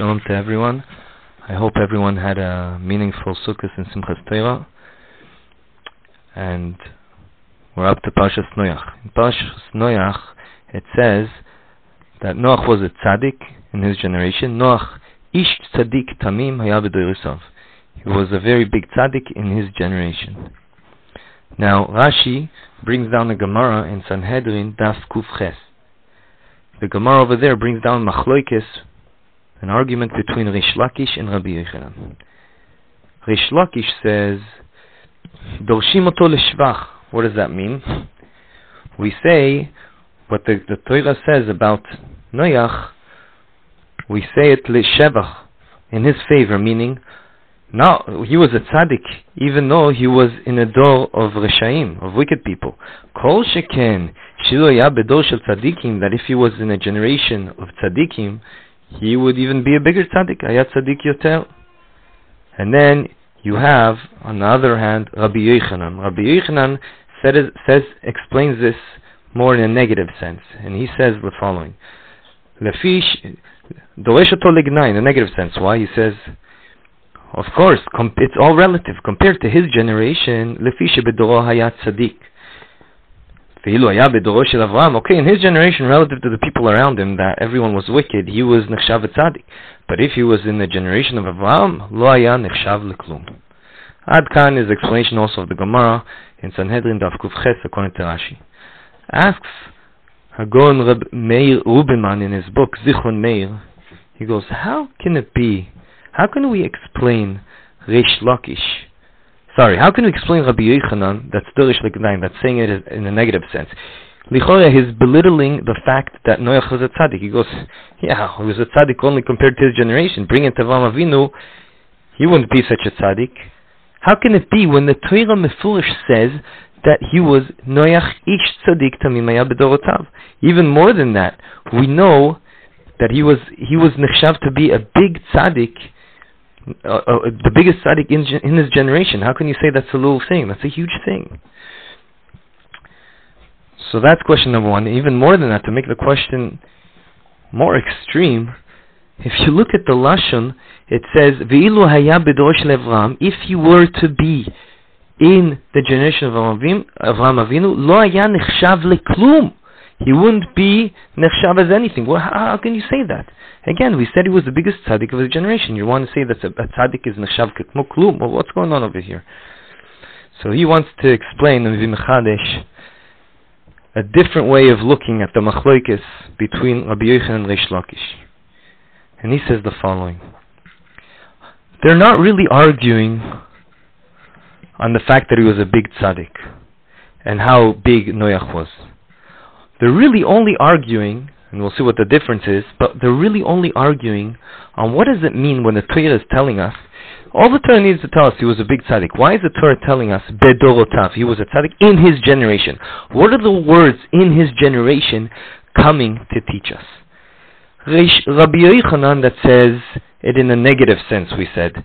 Shalom to everyone. I hope everyone had a meaningful Sukkot and Simchas Torah. And we're up to Parshas Noach. In Parshas Noach, it says that Noach was a tzaddik in his generation. Noach ish tzaddik tamim hayab He was a very big tzaddik in his generation. Now Rashi brings down the Gemara in Sanhedrin Daf Kuf Ches. The Gemara over there brings down Machloikis an argument between Rish Lakish and Rabbi Yochanan. Rish Lakish says, Dorshim oto leshvach. What does that mean? We say what the, the Torah says about Noach, we say it leshevach, in his favor, meaning, no, he was a tzaddik, even though he was in a dor of reshaim, of wicked people. Kol sheken, shilu bedor shel tzaddikim, that if he was in a generation of tzaddikim, he would even be a bigger tzaddik, ayat tzaddik yotel. And then you have, on the other hand, Rabbi Yochanan. Rabbi Yochanan said, says, explains this more in a negative sense, and he says the following: Lefish doresh in a negative sense. Why? He says, of course, it's all relative. Compared to his generation, lefish bedoro hayat tzaddik. Okay, in his generation, relative to the people around him, that everyone was wicked, he was nechshav tzaddik. But if he was in the generation of Avraham, lo haya nechshav leklum. Ad is explanation also of the Gemara in Sanhedrin Daf Kuf Ches according to Rashi. Asks Hagon Reb Meir Rubman in his book Zichron Meir, he goes, how can it be? How can we explain Reish Lakish? Sorry, how can we explain Rabbi Yochanan, that's Dorish Lekdaim, that's saying it in a negative sense? Lichora, he's belittling the fact that Noach was a tzaddik. He goes, yeah, he was a tzaddik only compared to his generation. Bring it to Avraham Avinu, he wouldn't be such a tzaddik. How can it be when the Torah Mefurish says that he was Noach ish tzaddik tamimaya bedorotav? Even more than that, we know that he was he was nechshav to be a big tzaddik uh, uh, the biggest tzaddik in, in his generation. How can you say that's a little thing? That's a huge thing. So that's question number one. Even more than that, to make the question more extreme, if you look at the lashon, it says "Ve'ilu haya bedrosh levram." If you were to be in the generation of Avraham Avinu, lo haya nechshav leklum. He wouldn't be nechshav as anything. Well, how, how can you say that? Again, we said he was the biggest tzaddik of his generation. You want to say that a, a tzaddik is nechshav kekmo klum? Well, what's going on over here? So he wants to explain in Vimechadesh a different way of looking at the machloikis between Rabbi Yochanan and Reish Lakish. And he says the following. They're not really arguing on the fact that he was a big tzaddik and how big Noach was. They're really only arguing and we'll see what the difference is, but they're really only arguing on what does it mean when the Torah is telling us, all the Torah needs to tell us he was a big tzaddik. Why is the Torah telling us bedorotav, he was a tzaddik in his generation? What are the words in his generation coming to teach us? Rabbi Yochanan that says it in a negative sense, we said,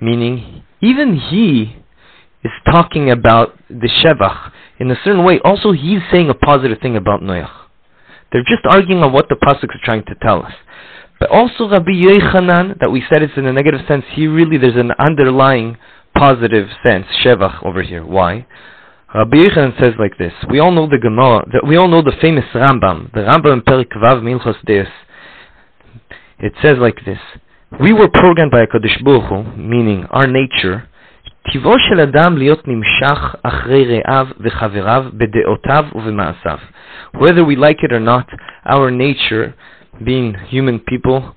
meaning even he is talking about the Shevach in a certain way. Also, he's saying a positive thing about Noach. They're just arguing on what the pasuk is trying to tell us. But also Rabbi Yochanan, that we said it's in a negative sense, he really, there's an underlying positive sense, Shevach over here. Why? Rabbi Yochanan says like this, we all know the Gemara, we all know the famous Rambam, the Rambam Perik Vav Hilchos Deus. It says like this, we were programmed by a Baruch Hu, meaning our nature, טבעו של אדם להיות נמשך אחרי רעיו וחבריו בדעותיו ובמעשיו. Whether we like it or not, our nature, being human people,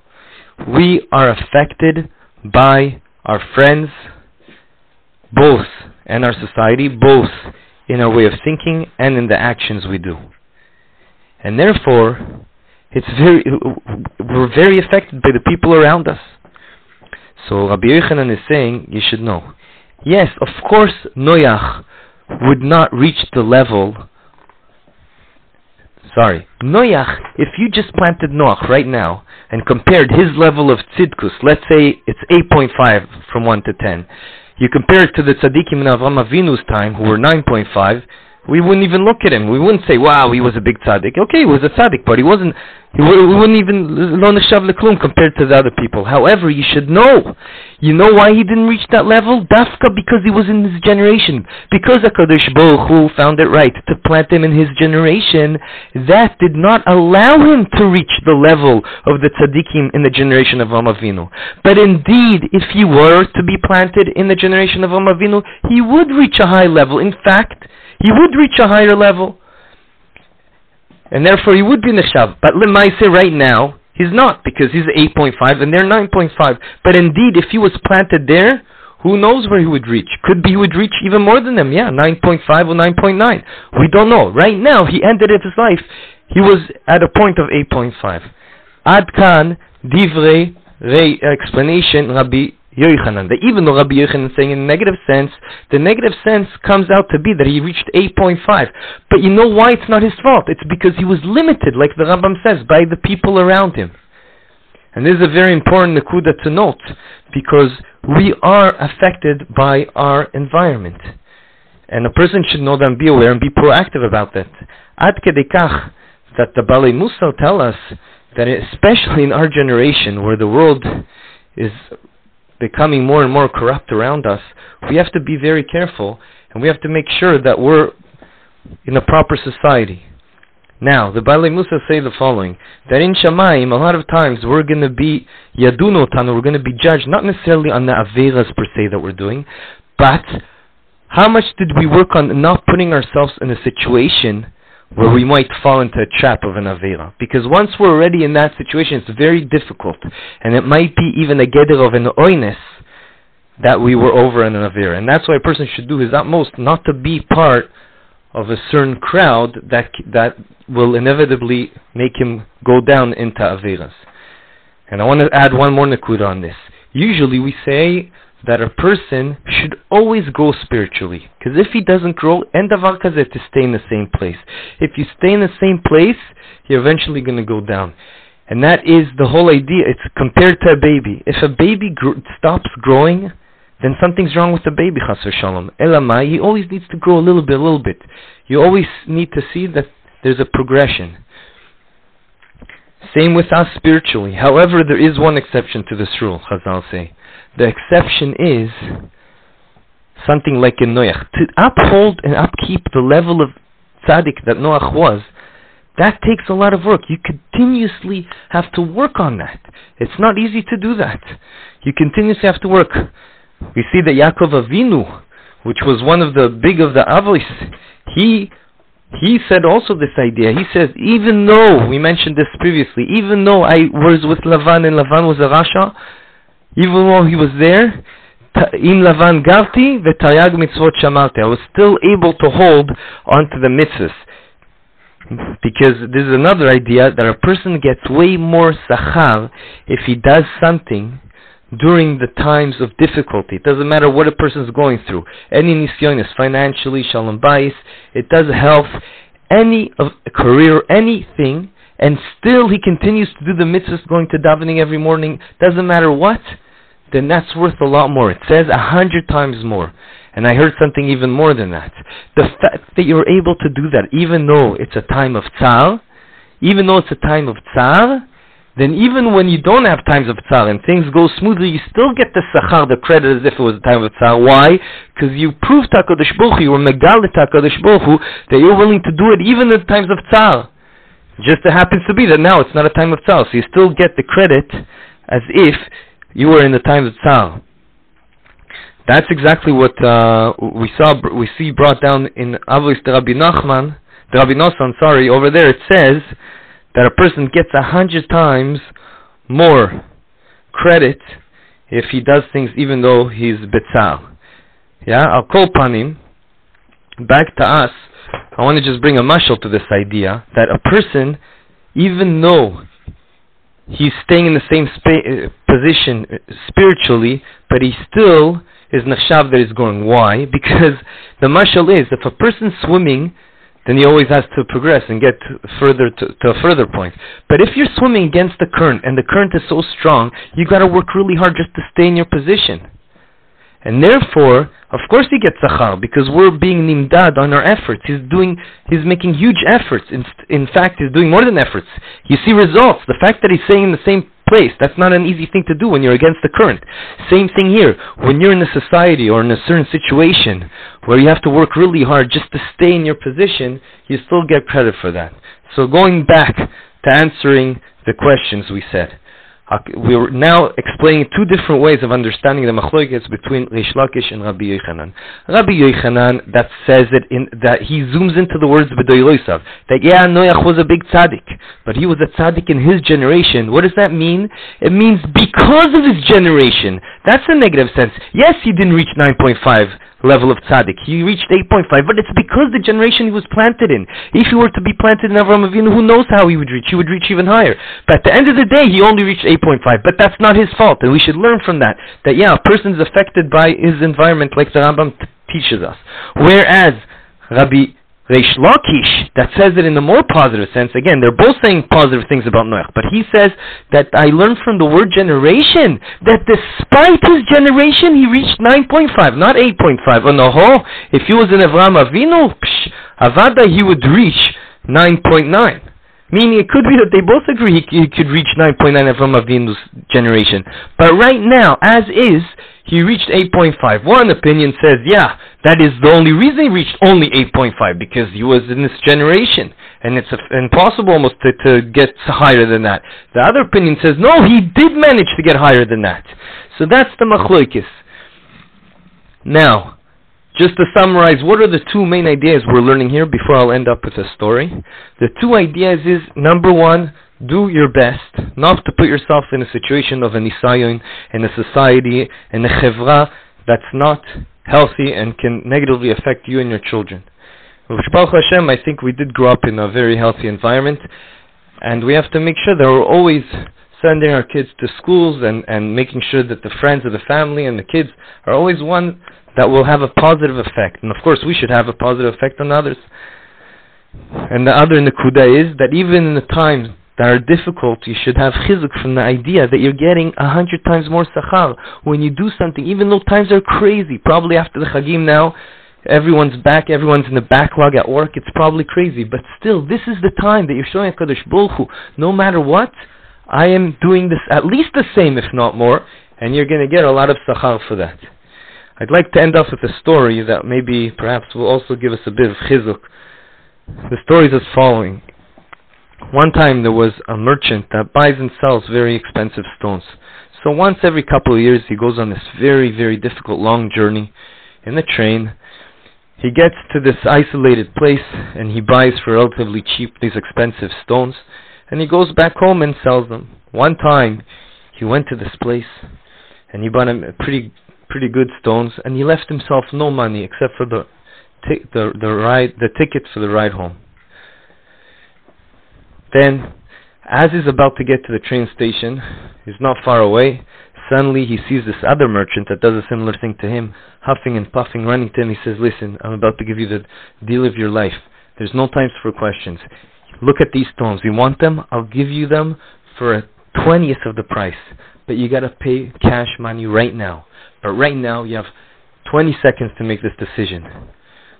we are affected by our friends, both, and our society, both in our way of thinking and in the actions we do. And therefore, it's very, we're very affected by the people around us. So Rabbi Yochanan is saying, you should know, Yes, of course, Noach would not reach the level. Sorry, Noach, if you just planted Noach right now and compared his level of tzidkus, let's say it's 8.5 from 1 to 10, you compare it to the tzaddikim in Avram Avinu's time, who were 9.5, we wouldn't even look at him. We wouldn't say, wow, he was a big tzaddik. Okay, he was a tzaddik, but he wasn't, he we wouldn't even lo neshav leklum compared to the other people. However, you should know, you know why he didn't reach that level? Dafka because he was in his generation. Because HaKadosh Baruch Hu found it right to plant him in his generation, that did not allow him to reach the level of the tzaddikim in the generation of Avinu. But indeed, if he were to be planted in the generation of Avinu, he would reach a high level. In fact, he would reach a higher level. And therefore he would be Neshav. But Lemaise right now, he's not, because he's 8.5 and they're 9.5. But indeed, if he was planted there, who knows where he would reach? Could be he would reach even more than them, yeah, 9.5 or 9.9. We don't know. Right now, he ended his life. He was at a point of 8.5. Adkan divrei explanation Rabbi Yochanan. That even though Rabbi Yochanan is saying in a negative sense, the negative sense comes out to be that he reached 8.5. But you know why it's not his fault? It's because he was limited, like the Rambam says, by the people around him. And this is a very important nakuda to note, because we are affected by our environment. And a person should know that and be aware and be proactive about that. Ad kedekach, that the Baalei Mussar tell us that especially in our generation where the world is becoming more and more corrupt around us, we have to be very careful and we have to make sure that we're in a proper society. Now, the Baalei Mussar say the following, that in Shamayim, a lot of times we're going to be yaduno yadunotan, we're going to be judged not necessarily on the averas per se that we're doing, but how much did we work on not putting ourselves in a situation where we might fall into a trap of an Avera. Because once we're already in that situation, it's very difficult. And it might be even a Geder of an Oines that we were over in an Avera. And that's why a person should do his utmost not to be part of a certain crowd that that will inevitably make him go down into Averas. And I want to add one more nakuda on this. Usually we say that a person should always grow spiritually. Because if he doesn't grow, end of to stay in the same place. If you stay in the same place, you're eventually going to go down. And that is the whole idea. It's compared to a baby. If a baby gr- stops growing, then something's wrong with the baby, chas v'shalom. Elamai, he always needs to grow a little bit, a little bit. You always need to see that there's a progression. Same with us spiritually. However, there is one exception to this rule, Chazal say. The exception is something like in Noach. To uphold and upkeep the level of tzaddik that Noach was, that takes a lot of work. You continuously have to work on that. It's not easy to do that. You continuously have to work. We see that Yaakov Avinu, which was one of the big of the Avos, he he said also this idea. He says, even though we mentioned this previously, even though I was with Lavan and Lavan was a Rasha, even while he was there, in Lavan Garti, v'taryag mitzvot shamarti. I was still able to hold onto the mitzvahs. Because this is another idea that a person gets way more sachar if he does something during the times of difficulty. It doesn't matter what a person is going through. Any nisyonis, financially, shalom bayis, it does health, any of a career, anything, and still he continues to do the mitzvahs, going to davening every morning, doesn't matter what, then that's worth a lot more. It says a hundred times more. And I heard something even more than that. The fact that you're able to do that, even though it's a time of tsar, even though it's a time of tsar, then even when you don't have times of tsar and things go smoothly, you still get the sachar, the credit as if it was a time of tsar. Why? Because you proved HaKadosh Baruch Hu, you were megal HaKadosh Baruch Hu, that you're willing to do it even in times of tsar. Just it happens to be that now it's not a time of tsar, so you still get the credit as if you were in the time of tsar. That's exactly what uh, we saw. We see brought down in Avos Rabbi Nachman, Rabbi Nosson. Sorry, over there it says that a person gets a hundred times more credit if he does things even though he's betzal. Yeah, I'll call upon him. Back to us, I want to just bring a mashal to this idea that a person, even though he's staying in the same spa- uh, position uh, spiritually, but he still is nachshav that is going. Why? Because the mashal is, if a person's swimming then he always has to progress and get further to, to a further point. But if you're swimming against the current and the current is so strong, you got to work really hard just to stay in your position. And therefore, of course he gets sachar, because we're being nimdad on our efforts. He's doing, he's making huge efforts. In, in fact, he's doing more than efforts. You see results. The fact that he's saying in the same place, that's not an easy thing to do when you're against the current. Same thing here. When you're in a society or in a certain situation where you have to work really hard just to stay in your position, you still get credit for that. So going back to answering the questions we said. We are now explaining two different ways of understanding the machloikets between Reish Lakish and Rabbi Yochanan. Rabbi Yochanan that says it in that he zooms into the words B'doyloisav that yeah Noach was a big tzaddik, but he was a tzaddik in his generation. What does that mean? It means because of his generation. That's a negative sense. Yes, he didn't reach 9.5 level of tzaddik. He reached 8.5, but it's because the generation he was planted in. If he were to be planted in Avram Avinu, who knows how he would reach? He would reach even higher. But at the end of the day, he only reached 8.5. But that's not his fault, and we should learn from that. That yeah, a person is affected by his environment, like the Rambam t- teaches us. Whereas Rabbi Reish Lakish, that says it in a more positive sense. Again, they're both saying positive things about Noach, but he says that I learned from the word generation that despite his generation, he reached 9.5, not 8.5. On the whole, if he was in Avram Avinu, psh, Avada, he would reach 9.9. Meaning it could be that they both agree he, could reach 9.9 Avram Avinu's generation. But right now, as is, he reached 8.5. One opinion says, yeah, that is the only reason he reached only 8.5, because he was in this generation. And it's impossible almost to, to get higher than that. The other opinion says, no, he did manage to get higher than that. So that's the machloikis. Now, just to summarize, what are the two main ideas we're learning here before I'll end up with a story? The two ideas is, number one, do your best not to put yourself in a situation of a nisayon in a society in a chevra that's not healthy and can negatively affect you and your children. Hashem, I think we did grow up in a very healthy environment, and we have to make sure that we're always sending our kids to schools and, and making sure that the friends of the family and the kids are always one that will have a positive effect. And of course, we should have a positive effect on others. And the other Nakuda is that even in the times that are difficult, you should have chizuk from the idea that you're getting a hundred times more sachar when you do something, even though times are crazy. Probably after the chagim now, everyone's back, everyone's in the backlog at work, it's probably crazy. But still, this is the time that you're showing HaKadosh Baruch Hu, no matter what, I am doing this at least the same, if not more, and you're going to get a lot of sachar for that. I'd like to end off with a story that maybe, perhaps, will also give us a bit of chizuk. The story is as following. One time there was a merchant that buys and sells very expensive stones. So once every couple of years he goes on this very, very difficult long journey in the train. He gets to this isolated place and he buys for relatively cheap these expensive stones and he goes back home and sells them. One time he went to this place and he bought a pretty pretty good stones and he left himself no money except for the t- the the ride the ticket for the ride home. Then, as he's about to get to the train station, he's not far away. Suddenly, he sees this other merchant that does a similar thing to him, huffing and puffing, running to him. He says, Listen, I'm about to give you the deal of your life. There's no time for questions. Look at these stones. You want them? I'll give you them for a twentieth of the price. But you gotta pay cash money right now. But right now, you have 20 seconds to make this decision.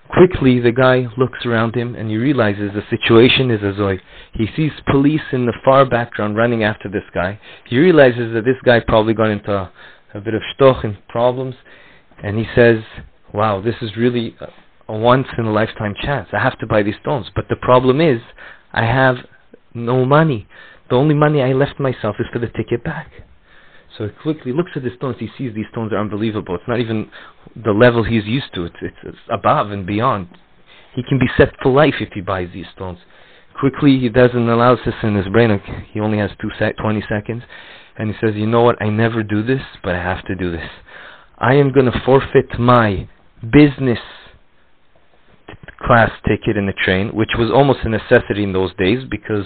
Quickly, the guy looks around him and he realizes the situation is a He sees police in the far background running after this guy. He realizes that this guy probably got into a, a bit of shtoch and problems, and he says, "Wow, this is really a, a once in a lifetime chance. I have to buy these stones, but the problem is, I have no money. The only money I left myself is for the ticket back." So he quickly looks at the stones. He sees these stones are unbelievable. It's not even the level he's used to. It's, it's, it's above and beyond. He can be set for life if he buys these stones. Quickly, he does an analysis in his brain. He only has two sec- 20 seconds. And he says, you know what, I never do this, but I have to do this. I am going to forfeit my business class ticket in the train, which was almost a necessity in those days because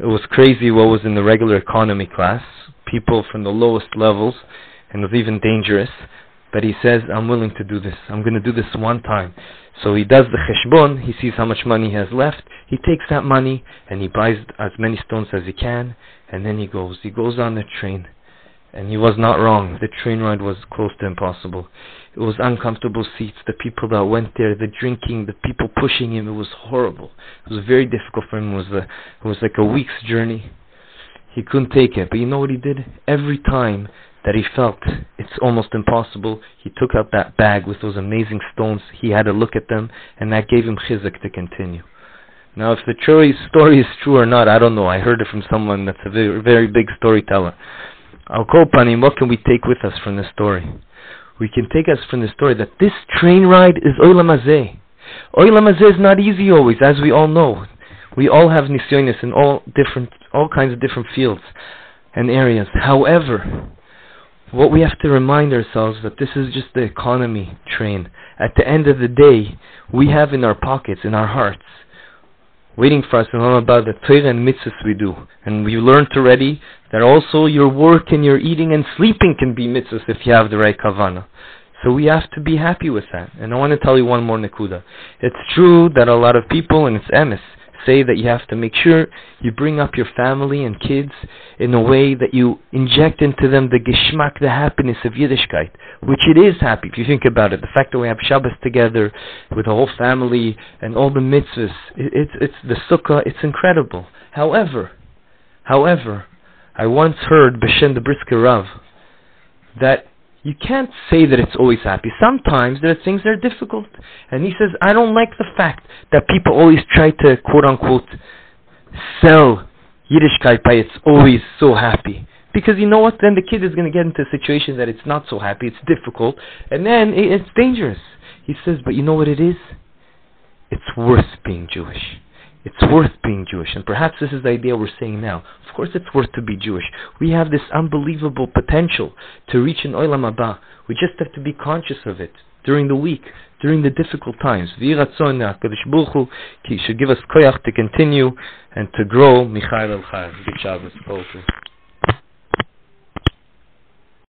it was crazy what was in the regular economy class people from the lowest levels, and was even dangerous. But he says, I'm willing to do this. I'm going to do this one time. So he does the cheshbon, he sees how much money he has left, he takes that money and he buys as many stones as he can, and then he goes. He goes on the train, And he was not wrong. The train ride was close to impossible. It was uncomfortable seats, the people that went there, the drinking, the people pushing him. It was horrible. It was very difficult for him. It was a, it was like a week's journey. He couldn't take it. But you know what he did? Every time that he felt it's almost impossible, he took out that bag with those amazing stones. He had a look at them, and that gave him chizuk to continue. Now, if the story is true or not, I don't know. I heard it from someone that's a very, very big storyteller. Al Kolpanim, what can we take with us from this story? We can take us from the story that this train ride is Olam Hazeh. Olam Hazeh is not easy always, as we all know. We all have nisyonis in all different, all kinds of different fields and areas. However, what we have to remind ourselves that this is just the economy train. At the end of the day, we have in our pockets, in our hearts, waiting for us to learn about the Torah and mitzvahs we do. And we learned already that also your work and your eating and sleeping can be mitzvahs if you have the right kavana. So we have to be happy with that. And I want to tell you one more nekuda. It's true that a lot of people, and it's emes, say that you have to make sure you bring up your family and kids in a way that you inject into them the geschmack, the happiness of Yiddishkeit, which it is happy if you think about it. The fact that we have Shabbos together with the whole family and all the mitzvahs, it, it's it's the sukkah, it's incredible. However, however, I once heard Beshen the Brisker Rav that you can't say that it's always happy. Sometimes there are things that are difficult. And he says, I don't like the fact that people always try to, quote unquote, sell Yiddishkeit by it's always so happy. Because you know what? Then the kid is going to get into a situation that it's not so happy, it's difficult, and then it's dangerous. He says, but you know what it is? It's worth being Jewish. It's worth being Jewish. And perhaps this is the idea we're saying now. Of course it's worth to be Jewish. We have this unbelievable potential to reach an Olam Haba. We just have to be conscious of it during the week, during the difficult times. Hu should give us koyach to continue and to grow. Michael El Good Shabbos.